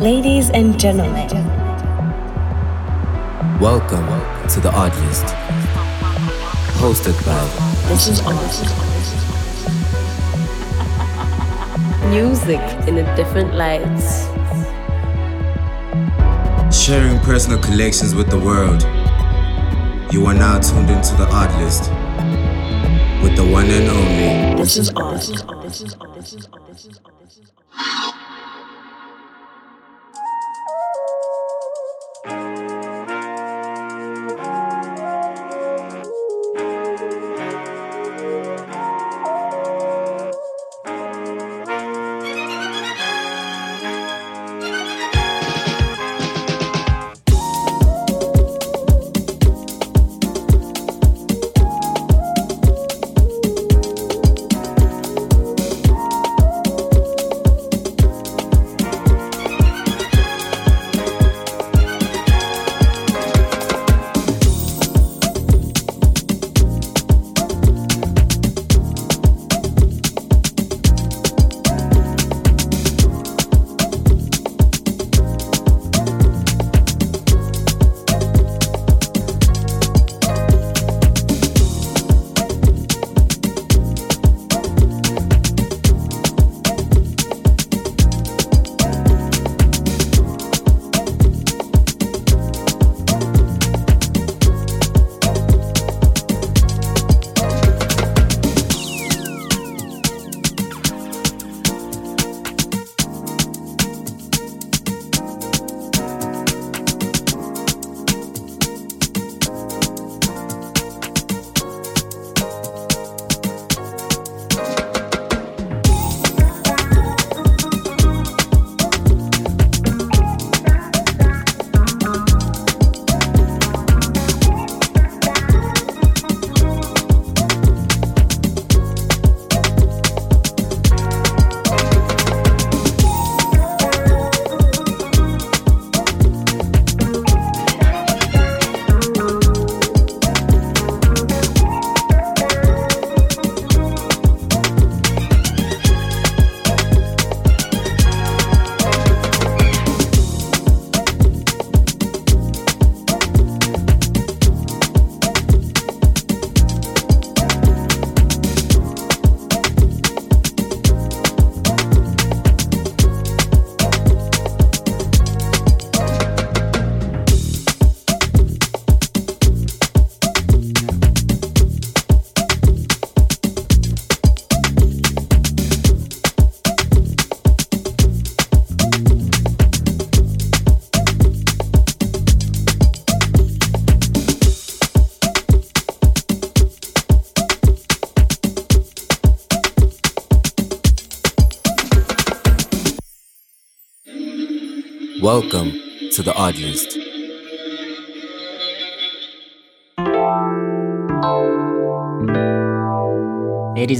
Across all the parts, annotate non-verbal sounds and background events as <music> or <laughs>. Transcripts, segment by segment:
Ladies and gentlemen, welcome to the Odd List, hosted by this is Odd. Music in a different light. Sharing personal collections with the world. You are now tuned into the Odd List with the one and only. This is Odd. Ladies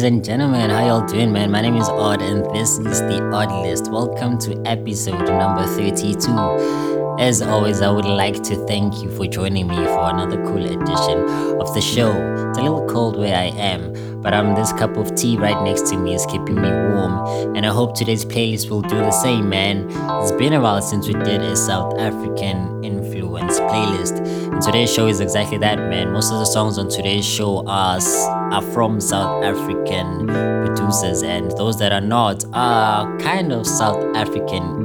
and gentlemen, how y'all doing, man? My name is Odd, and this is the Odd List. Welcome to episode number 32. As always, I would like to thank you for joining me for another cool edition of the show. It's a little cold where I am, but um, this cup of tea right next to me is keeping me warm, and I hope today's playlist will do the same, man. It's been a while since we did a South African influence playlist, and today's show is exactly that, man. Most of the songs on today's show are, are from South African producers, and those that are not are kind of South African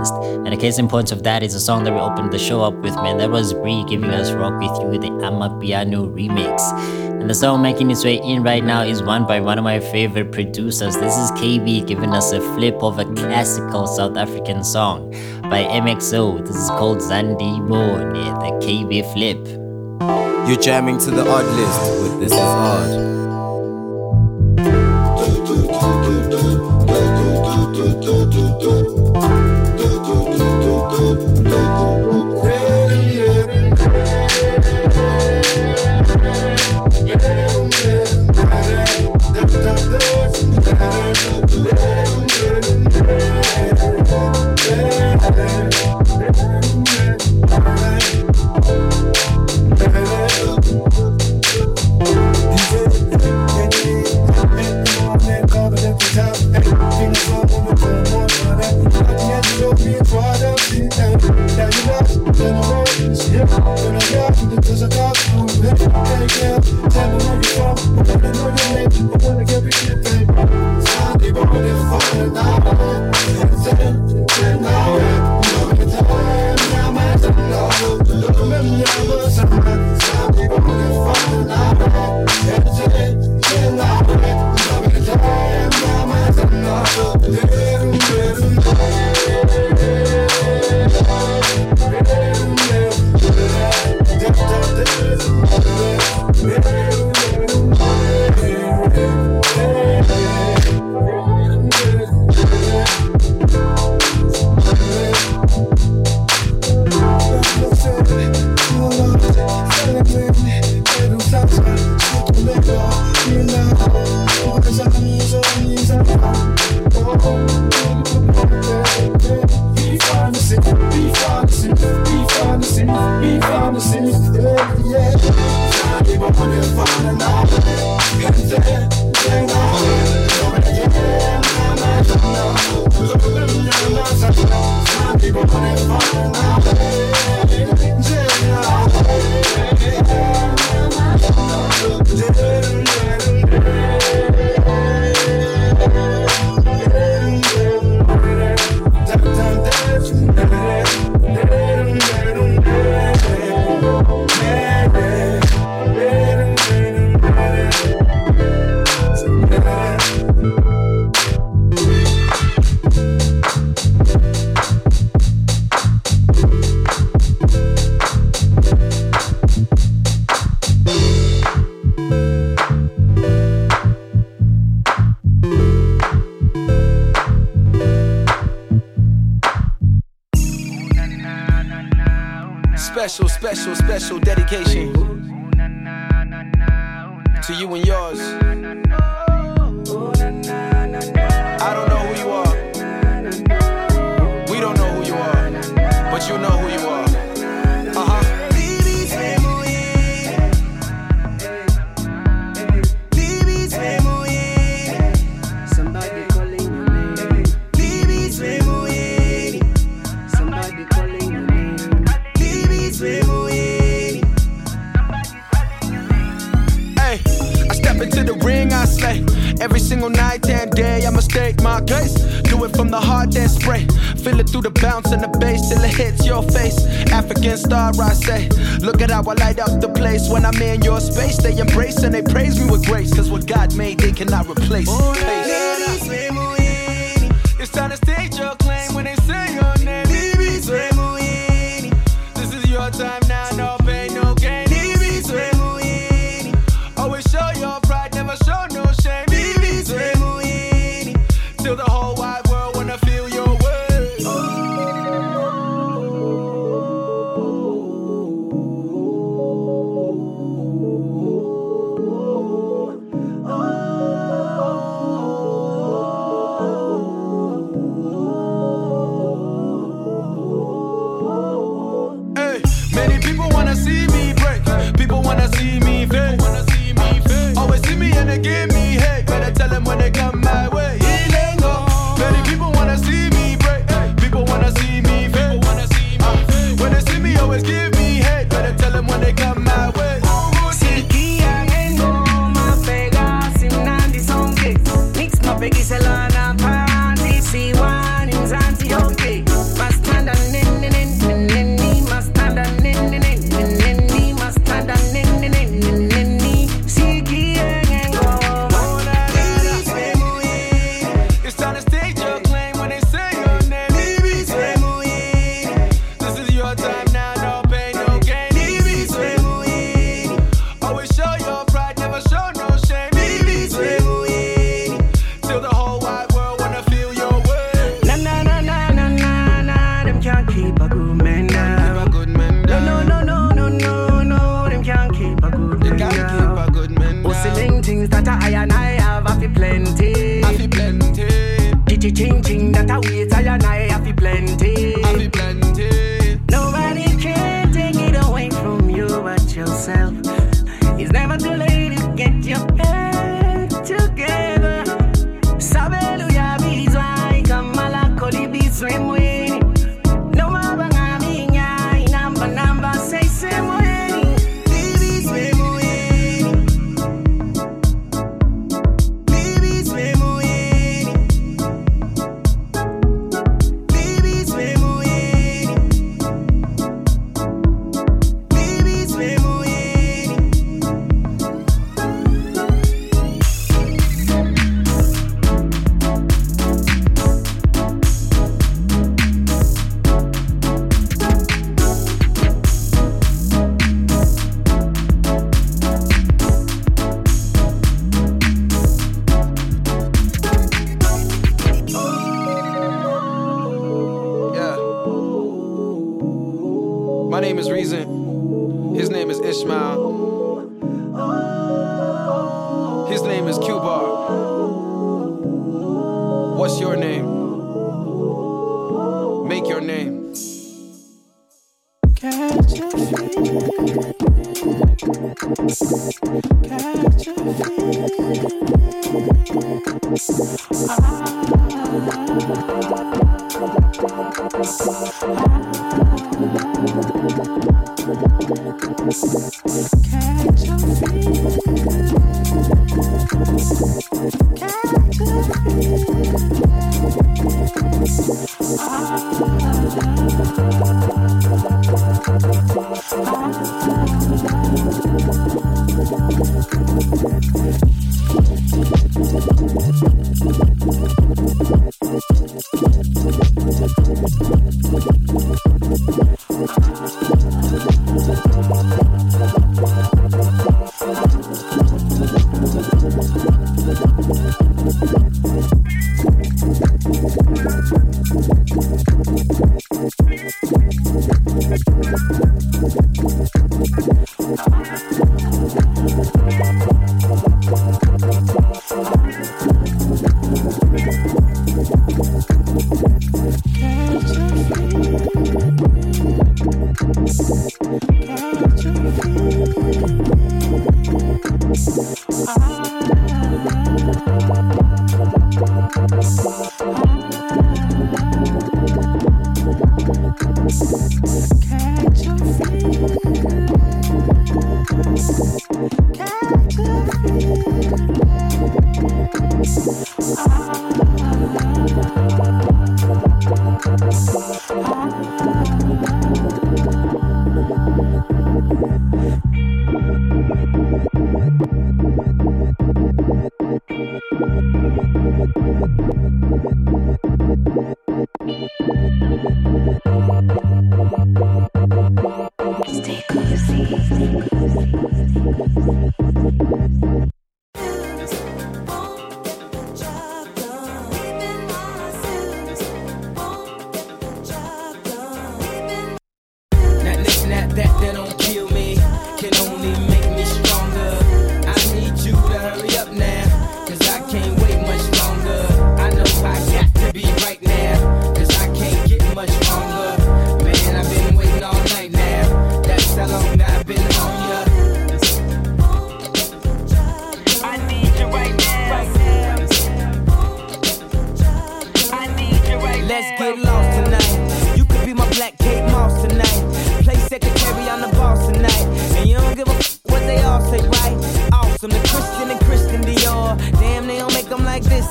influenced. And a case in point of that is a song that we opened the show up with, man. That was Bree giving us Rock With You, the Amapiano remix. And the song making its way in right now is one by one of my favorite producers. This is KaeB giving us a flip of a classical South African song by MXO. This is called Zandi Bone, the KaeB flip. You're jamming to the odd list with This Is Odd. Never know you from, never know you special, special dedication to you and yours. through the bounce and the bass till it hits your face. African star, I say. Look at how I light up the place when I'm in your space. They embrace and they praise me with grace. Cause what God made, they cannot replace. It's time to stage your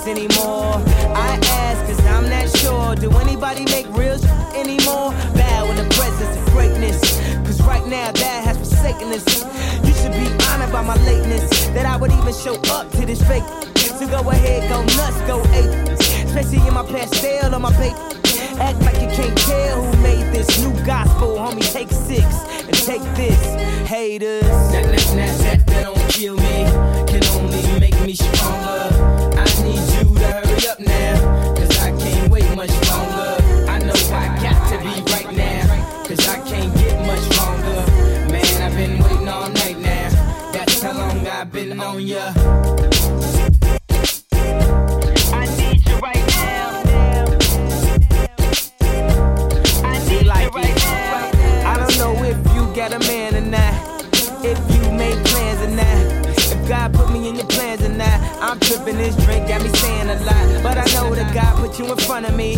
Anymore. I ask, cause I'm not sure. Do anybody make real sh- anymore? Bow in the presence of greatness. Cause right now, that has forsaken us. You should be honored by my lateness. That I would even show up to this fake. So go ahead, go nuts, go ape. Especially in my pastel on my paper. Act like you can't tell who made this new gospel, homie. Take six and take this, haters. That, that, that, that, that don't kill me, can only make me stronger. I've been on ya. I need you right now. I need you right now. I don't know if you got a man or not. If you made plans or not. If God put me in your plans or not. I'm tripping this drink, got me saying a lot. But I know that God put you in front of me.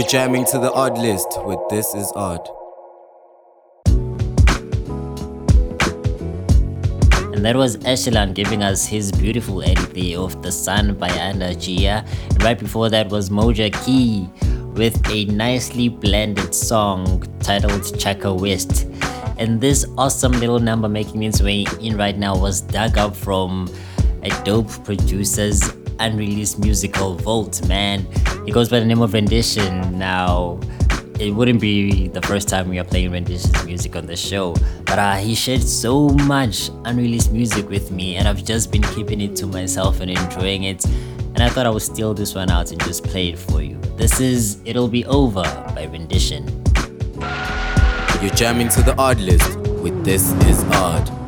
You're jamming to the odd list with This Is Odd. And that was Echelonym giving us his beautiful edit of The Sun by Anda Gia. And right before that was Moja Key with a nicely blended song titled Chaka West. And this awesome little number making its way in right now was dug up from a dope producer's unreleased musical Vault, man. It goes by the name of Rendition. Now, it wouldn't be the first time we are playing Rendition's music on the show, but uh, he shared so much unreleased music with me, and I've just been keeping it to myself and enjoying it. And I thought I would steal this one out and just play it for you. This is It'll Be Over by Rendition. You're jamming to the odd list with This Is Odd.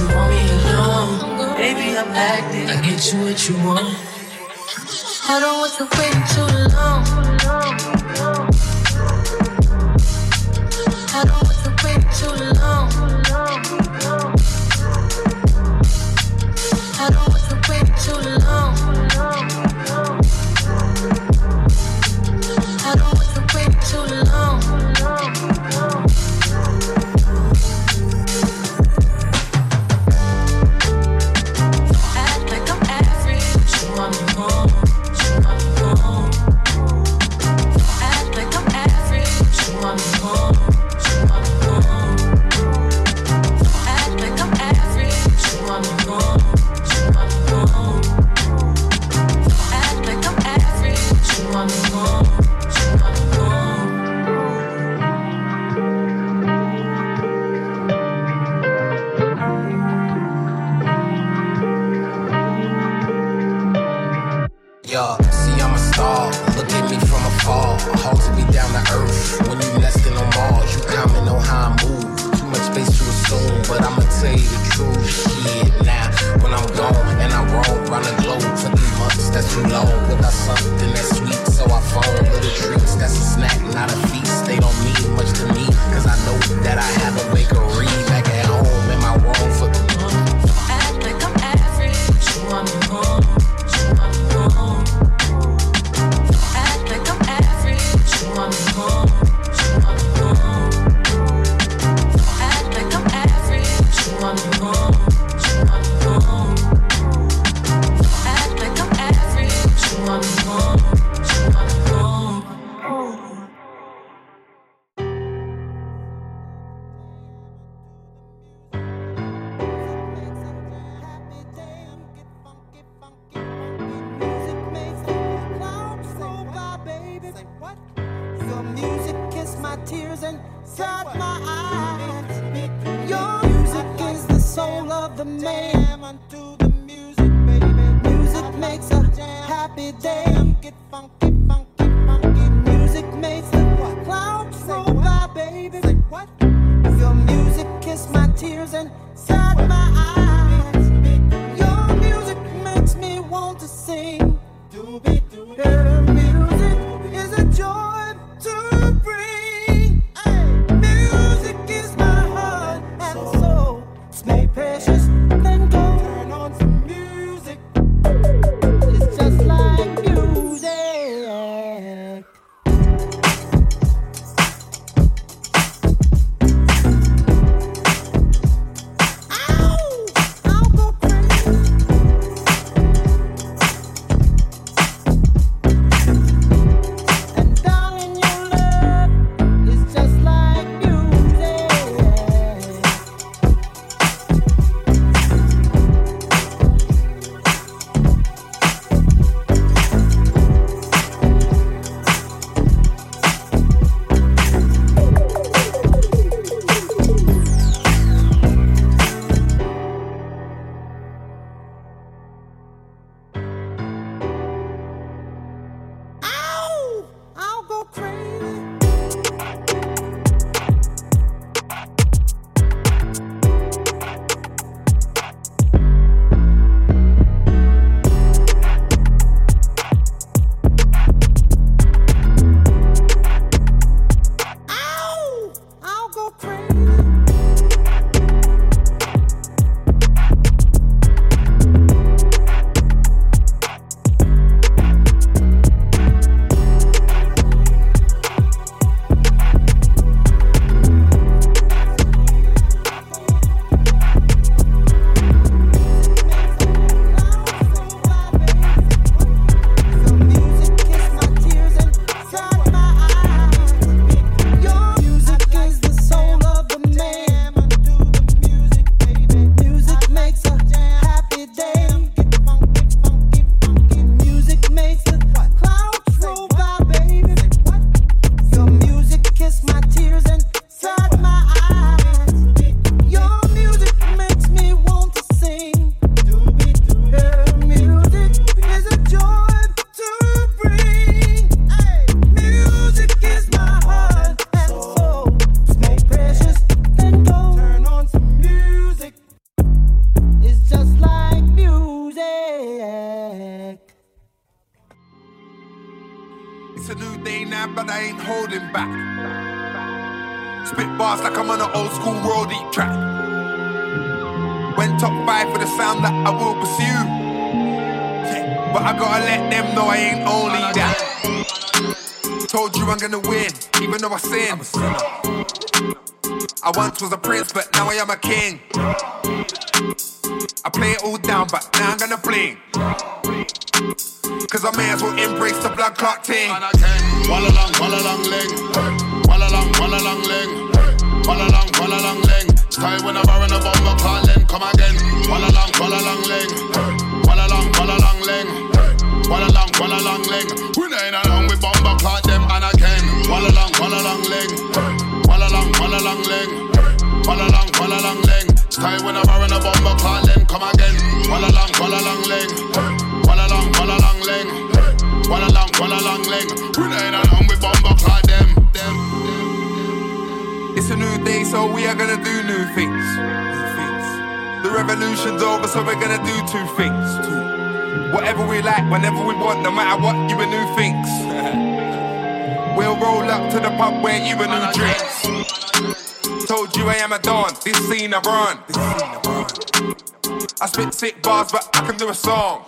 you want me alone. Baby, I'm acting. I get you what you want. I don't want to wait too long. Now, but I ain't holding back. Spit bars like I'm on an old school roadie track. Went top five for the sound that I will pursue. Yeah, but I gotta let them know I ain't only that. Told you I'm gonna win, even though I sin. I once was a prince, but now I am a king. I play it all down, but now I'm gonna bling. Cause I may as well embrace the blood clot thing. Walla long, walla long ling. Walla long, walla long ling. Walla long, walla long ling. Style when I'm in a bomber calling, come again. Walla long, walla long ling. Walla long, walla long ling. Walla long, walla long ling. We ain't along with bomber clock them and again. Walla long, walla long ling. Walla long, walla long ling. Walla long, walla long ling. Style when I'm in a bomber calling, come again. Walla long, walla long ling. Walla long, walla long ling. Walla long, walla long ling. We ain't along with bomber clock them. them. It's a new day, so we are gonna do new things. The revolution's over, so we're gonna do two things. Whatever we like, whenever we want, no matter what, you a new things. <laughs> we'll roll up to the pub where you a new drinks. Told you I am a don, this scene I run. I spit sick bars, but I can do a song.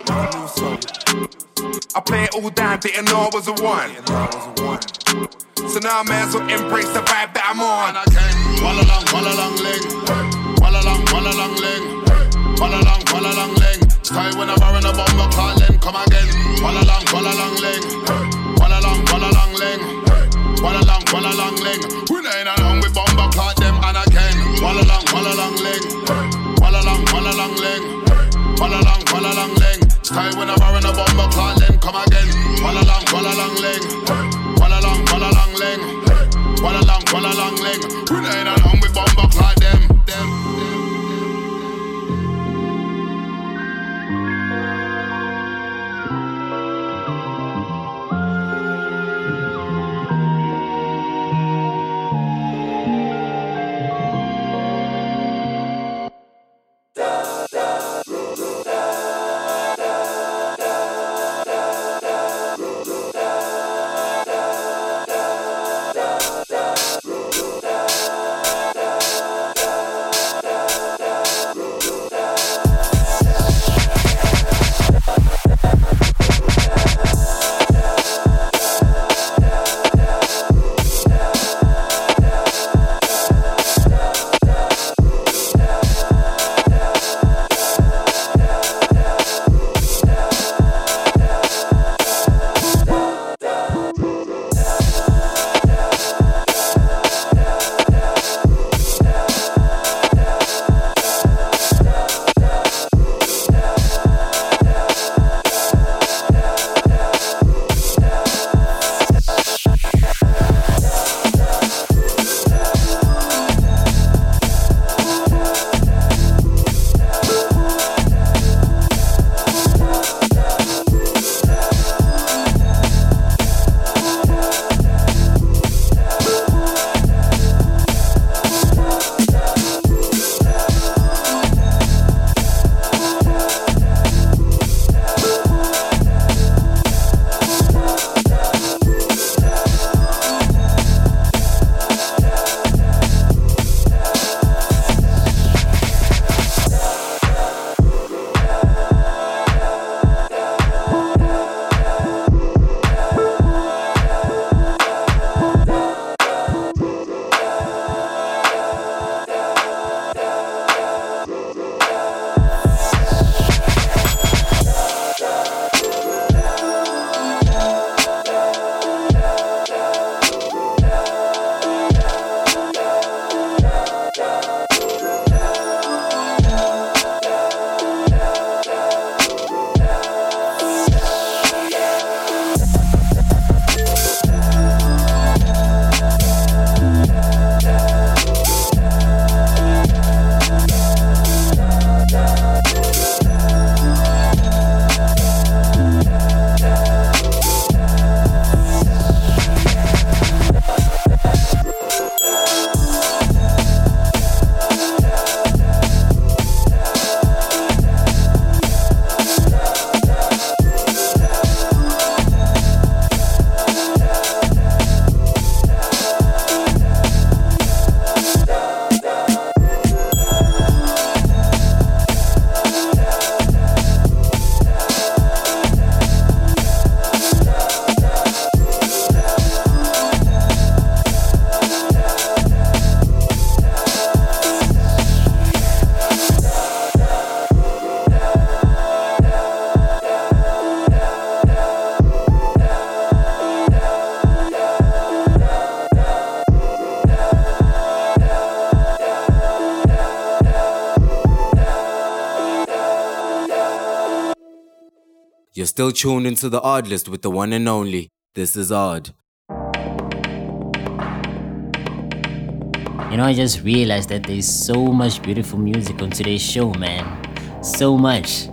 I play it all down, didn't know I was a one. So now I'm as well embrace the vibe that I'm on. Walla long, walla long ling. Walla long, walla long ling. Walla long, walla long ling. Style when I'm in a bomber calling, come again. Walla long, walla long ling. Still tuned into the Odd List with the one and only. This is Odd. You know, I just realized that there's so much beautiful music on today's show, man. So much.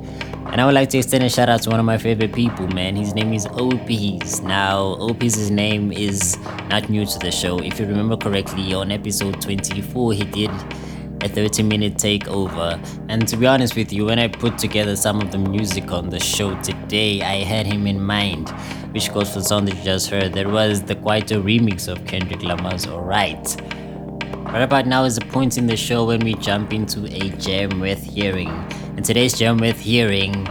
And I would like to extend a shout out to one of my favorite people, man. His name is Opie's. Now, Opie's name is not new to the show. If you remember correctly, on episode 24, he did a 30 minute takeover. And to be honest with you, when I put together some of the music on the show today, I had him in mind, which goes for the song that you just heard. There was the Kwaito remix of Kendrick Lamar's Alright. Right about now is the point in the show when we jump into a jam worth hearing. And today's jam worth hearing,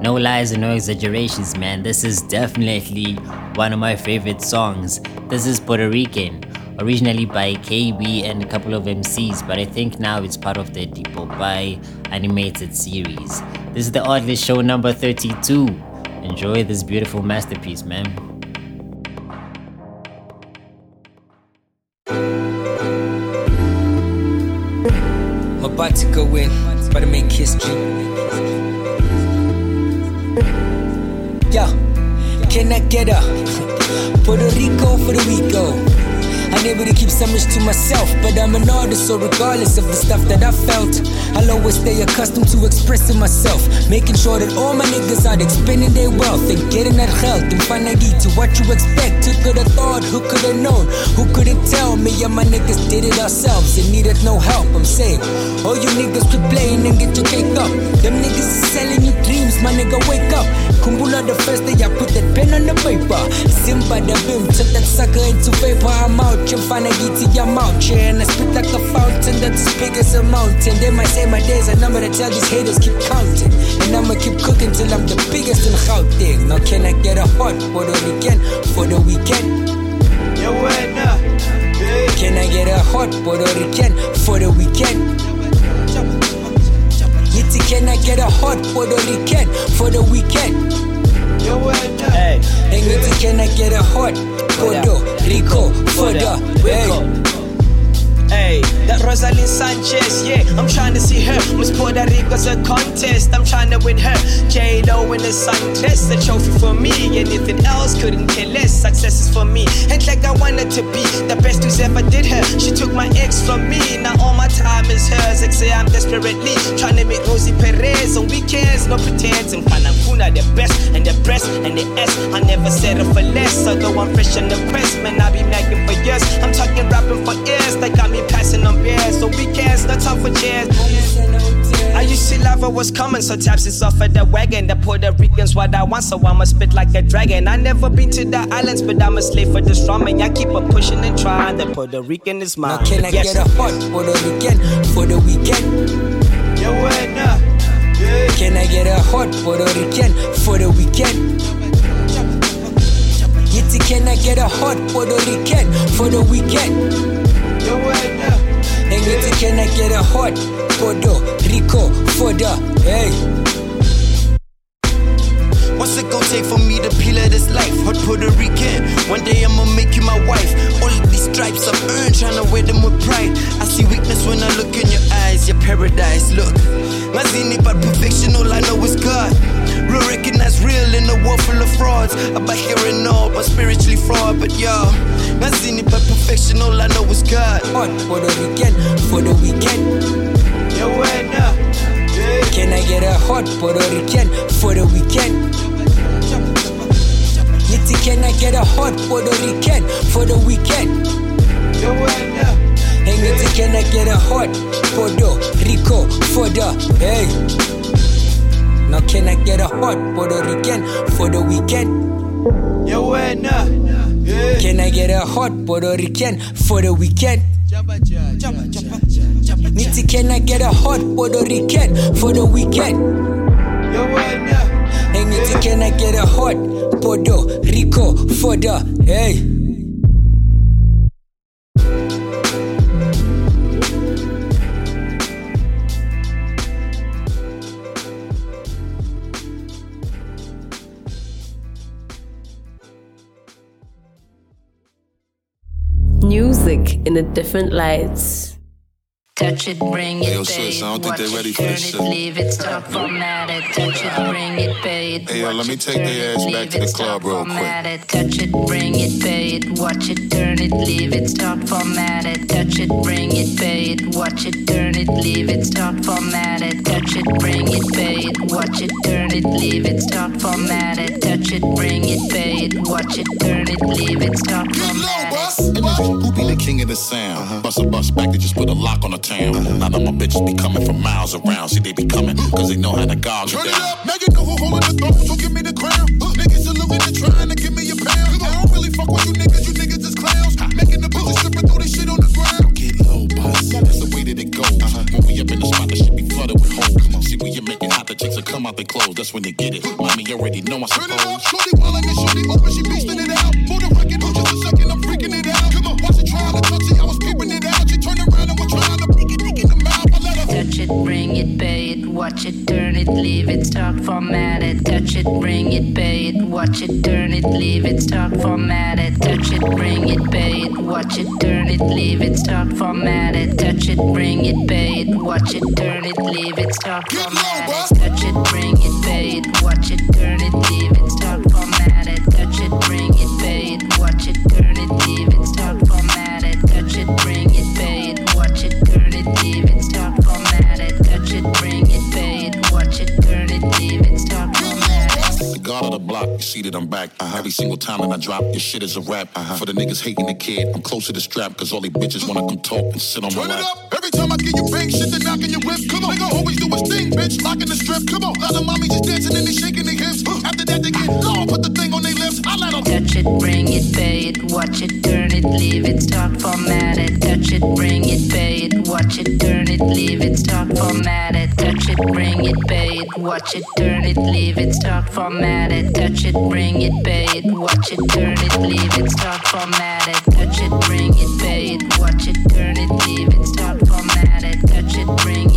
no lies and no exaggerations, man. This is definitely one of my favorite songs. This is Puerto Rican, originally by KaeB and a couple of MCs, but I think now it's part of the Depot by animated series. This is the Oddlist Show number 32. Enjoy this beautiful masterpiece, man. About to go in, about to make history. Yo, can I get a Puerto Rico for the weeko? Oh. I'm able to keep so much to myself, but I'm an artist, so regardless of the stuff that I felt, I'll always stay accustomed to expressing myself, making sure that all my niggas are expending their wealth and getting that health and finally to what you expect. Who could have thought? Who could have known? Who couldn't tell me? And my niggas did it ourselves and needed no help. I'm saying, all you niggas quit playing and get your cake up. Them niggas is selling you dreams, my nigga, wake up. Kumbula the first day I put that pen on the paper. Simba the bim, took that sucker into vapor. I'm out, you find a get your mouth, yeah. And I spit like a fountain that's as big as a mountain. They might say my days are numbered, I tell these haters keep counting. And I'ma keep cooking till I'm the biggest in Gauteng. Now can I get a hot for the weekend? For the weekend? Yeah, Can I get a hot Puerto Rican for the weekend? Yitty, can I get a hot Puerto Rican for the weekend? yeah, when, uh, hey, And Yitty, can I get a hot Puerto Rico for the hey. Hey, that Roselyn Sanchez, yeah, I'm trying to see her. Miss Puerto Rico's a contest, I'm trying to win her. J Lo in the sundress, a trophy for me. Anything else couldn't care less. Success is for me. And like I wanted to be the best who's ever did her. She took my ex from me, now all my time is hers. Say I'm desperately trying to meet Rosie Perez on weekends, no pretense. And find Kuna the best, and the breast, and the S. I never settle for less, although I'm fresh and impressed. Man, I be nagging for years. I'm talking rapping for years, like got me passing on beers. So weekends, no time for chairs. I used to love what was coming, so taps is off at the wagon. The Puerto Ricans what I want, so I'ma spit like a dragon. I never been to the islands, but I'm a slave for this and I keep on pushing and trying. The Puerto Rican is mine. Now can I Yes. get a hot Puerto Rican for the weekend? Yeah, when, uh, yeah. Can I get a hot Puerto Rican for the weekend? Yitty, can I get a hot Puerto Rican for the weekend? Yitty, can I get a hot Puerto Rico for hey? What's it gonna take for me to peel at this life? Hot Puerto Rican. One day I'ma make you my wife. All of these stripes I've earned, tryna wear them with pride. I see weakness when I look in your eyes, your paradise. Look, Ngazini but perfection, all I know is God. Real recognize real in a world full of frauds. About hearing all, but spiritually flawed. But y'all, Ngazini but perfection, all I know is God. For the weekend, for the weekend. yeah, when, uh, yeah. Can I get a hot Puerto Rican for the weekend? Yitty, can I get a hot Puerto Rican for the weekend? Yeah, when, uh, And Yitty, can I get a hot Puerto Rico for the hey? Now can I get a hot Puerto Rican for the weekend? yeah, when, uh, yeah. Can I get a hot Puerto Rican for the weekend? Nitty, can I get a hot Puerto Rican for the weekend? Yeah, when, uh, And Nitty, can I get a hot Puerto Rico for the hey? In a different light. Touch it, bring it, Hey, yo, pay sis, it, I don't think watch they it, ready for turn this it, shit. leave it, stop, format it, touch it, bring it, pay it, Hey, yo, let watch me it, take turn their it, ass back leave to it, the stop, club real quick. it, touch it, bring it, pay it, watch it, turn it, leave it, start, format it, touch it, bring it, pay it, watch it, turn it, leave it, start, format it, touch it, bring it, pay it, watch it, turn it, leave it, start, format it, touch it, bring it, pay it, watch it, turn it, leave it, start, format it. Who be the king of the sound? Uh-huh. Bust a bus back, they just put a lock on the town. Now that my bitches be coming from miles around. See, they be coming, cause they know how to gog it Turn it down. up, now you know who holding the throne, so give me the crown. Uh, niggas saluting and trying to give me a pound. I don't really fuck with you niggas, you niggas is clowns. Making the stripping through this shit on the ground. Get low, boss. That's the way that it goes. When we up in the spot, the shit be flooded with. Come on, see when you make it hot, the chicks will come out they clothes. That's when they get it. Mommy already know I Turn it up, shorty wildin' and shorty open, she beastin' it out. It, pay it, watch it, turn it, leave it, start, format it. Touch it, bring it, pay it, watch it, turn it, leave it, start, format it. Touch it, bring it, pay it, watch it, turn it, leave it, start, format it. Touch it, bring it, pay it, watch it, turn it, leave it, start, format it. Touch it, bring it, pay it, watch it, turn it, leave it, block, you see that I'm back. Uh-huh. Every single time that I drop, your shit is a rap. Uh-huh. For the niggas hating the kid, I'm close to the strap, cause all these bitches wanna come talk and sit on my lap. Turn it up. Every time I get you bang shit, they knocking your whip. Come on, nigga always do his thing, bitch. Locking the strip. Come on, lot of mommies just dancing and they shaking their hips. After that, they get low, put the thing on their I let. Touch it, bring it, pay it, watch it, turn it, leave it, start, format it. Touch it, bring it, pay it, watch it, turn it, leave it, start, format it. Touch it, bring it, pay it, watch it, turn it, leave it, start, format it. Touch it, bring it, pay it, watch it, turn it, leave it, start, format it. Touch it, bring it, pay it, watch it, turn it, leave it, start, format it. Touch it, bring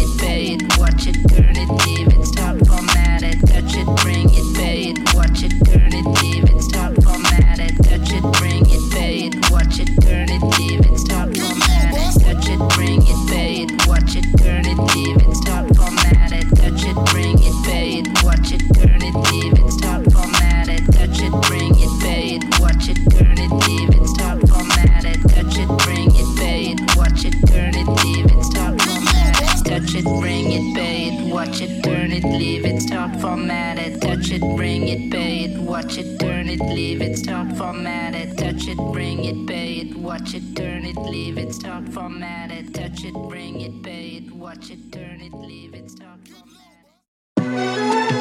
watch it, turn it, leave it, start, format it. Touch it, bring it, pay it, watch it, turn it, leave it, start, format it.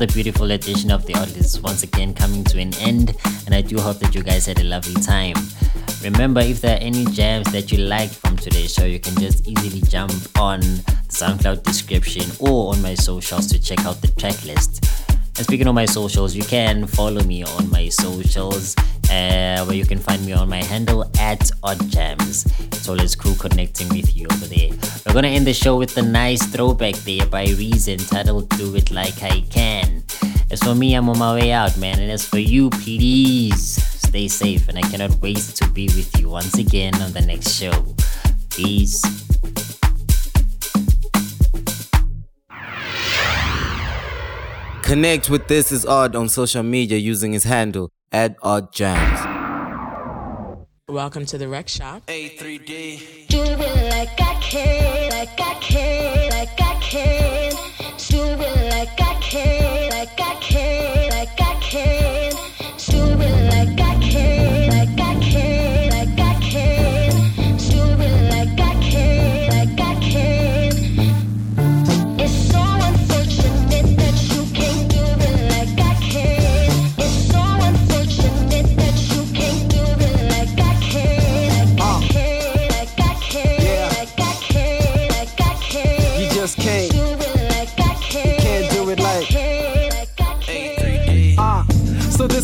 Another beautiful edition of the Oddlist once again coming to an end, and I do hope that you guys had a lovely time. Remember, if there are any jams that you liked from today's show, you can just easily jump on the SoundCloud description or on my socials to check out the track list. And speaking of my socials, you can follow me on my socials, uh, where you can find me on my handle at OddJams. It's always cool connecting with you over there. We're gonna end the show with a nice throwback there by Reason titled Do It Like I Can. As for me, I'm on my way out, man. And as for you, please stay safe. And I cannot wait to be with you once again on the next show. Peace. Connect with This Is Odd on social media using his handle at Odd Jams. Welcome to the Rec Shop. A3D. Do it like I can, like I can, like I can.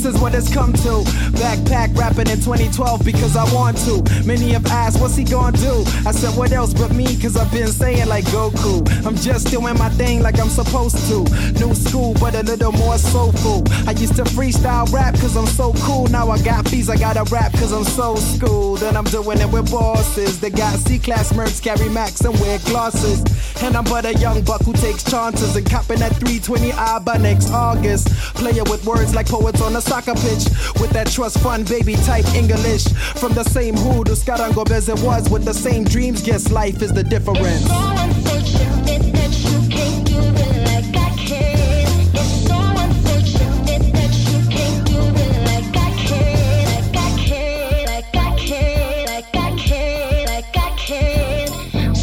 Is what it's come to. Backpack rapping in 2012 because I want to. Many have asked, what's he gonna do? I said, what else but me? Cause I've been saying like Goku. I'm just doing my thing like I'm supposed to. New school, but a little more soulful. I used to freestyle rap cause I'm so cool. Now I got fees, I gotta rap cause I'm so schooled. And I'm doing it with bosses. They got C class mercs, carry max, and wear glasses. And I'm but a young buck who takes chances and copping at 320 I ah, by next August. Player with words like poets on a soccer pitch. With that trust fund baby type English. From the same hood as Skarango as it was with the same dreams. Guess life is the difference. Unfortunate that you can't do it like I can. It's so unfortunate that you can't do it like I can, like I can, like I can, like I can, like I can.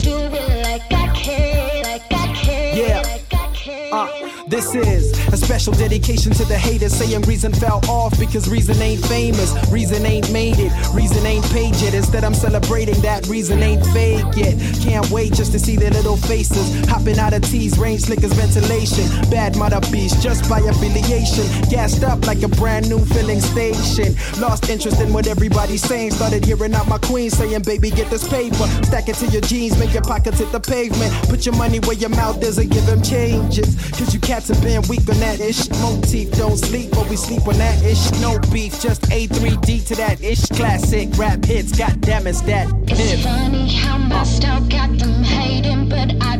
Do it like I can, like I can, like I can. Uh, this is a special dedication to the haters saying reason fell off because reason ain't famous, reason ain't made it, reason ain't paid yet. Instead, I'm celebrating that reason ain't fake yet. Can't wait just to see their little faces hopping out of T's, range slickers, ventilation. Bad mother beast just by affiliation, gassed up like a brand new filling station. Lost interest in what everybody's saying, started hearing out my queen saying, Baby, get this paper, stack it to your jeans, make your pockets hit the pavement. Put your money where your mouth is and give them changes. Cause you cats have been weak on that ish. Motif don't sleep, but we sleep on that ish. No beef, just A3D to that ish. Classic rap hits, goddamn it's that It's hip. funny how my style got them hating, but I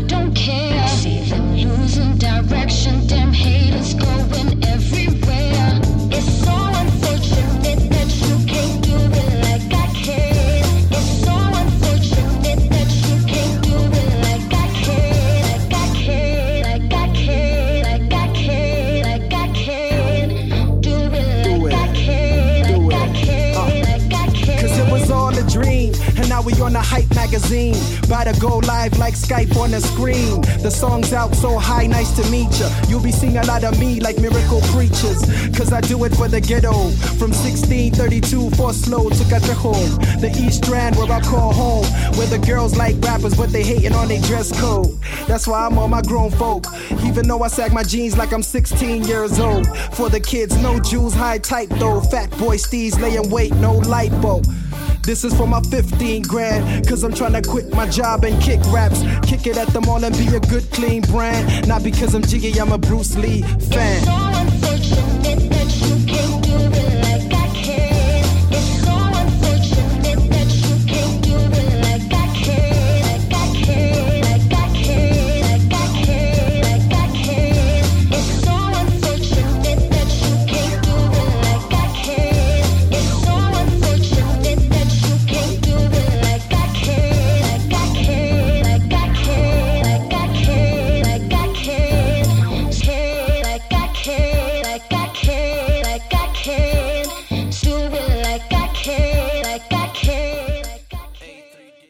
go live like Skype on the screen. The song's out so high, nice to meet ya. You'll be seeing a lot of me like miracle preachers. Cause I do it for the ghetto. From 1632, for slow to Catejo. The East Strand where I call home. Where the girls like rappers, but they hating on their dress code. That's why I'm on my grown folk. Even though I sag my jeans like I'm 16 years old. For the kids, no jewels, high type though. Fat boy steez laying weight, no lipo. This is for my 15 grand, cause I'm tryna quit my job and kick raps. Kick it at the mall and be a good, clean brand. Not because I'm jiggy, I'm a Bruce Lee fan.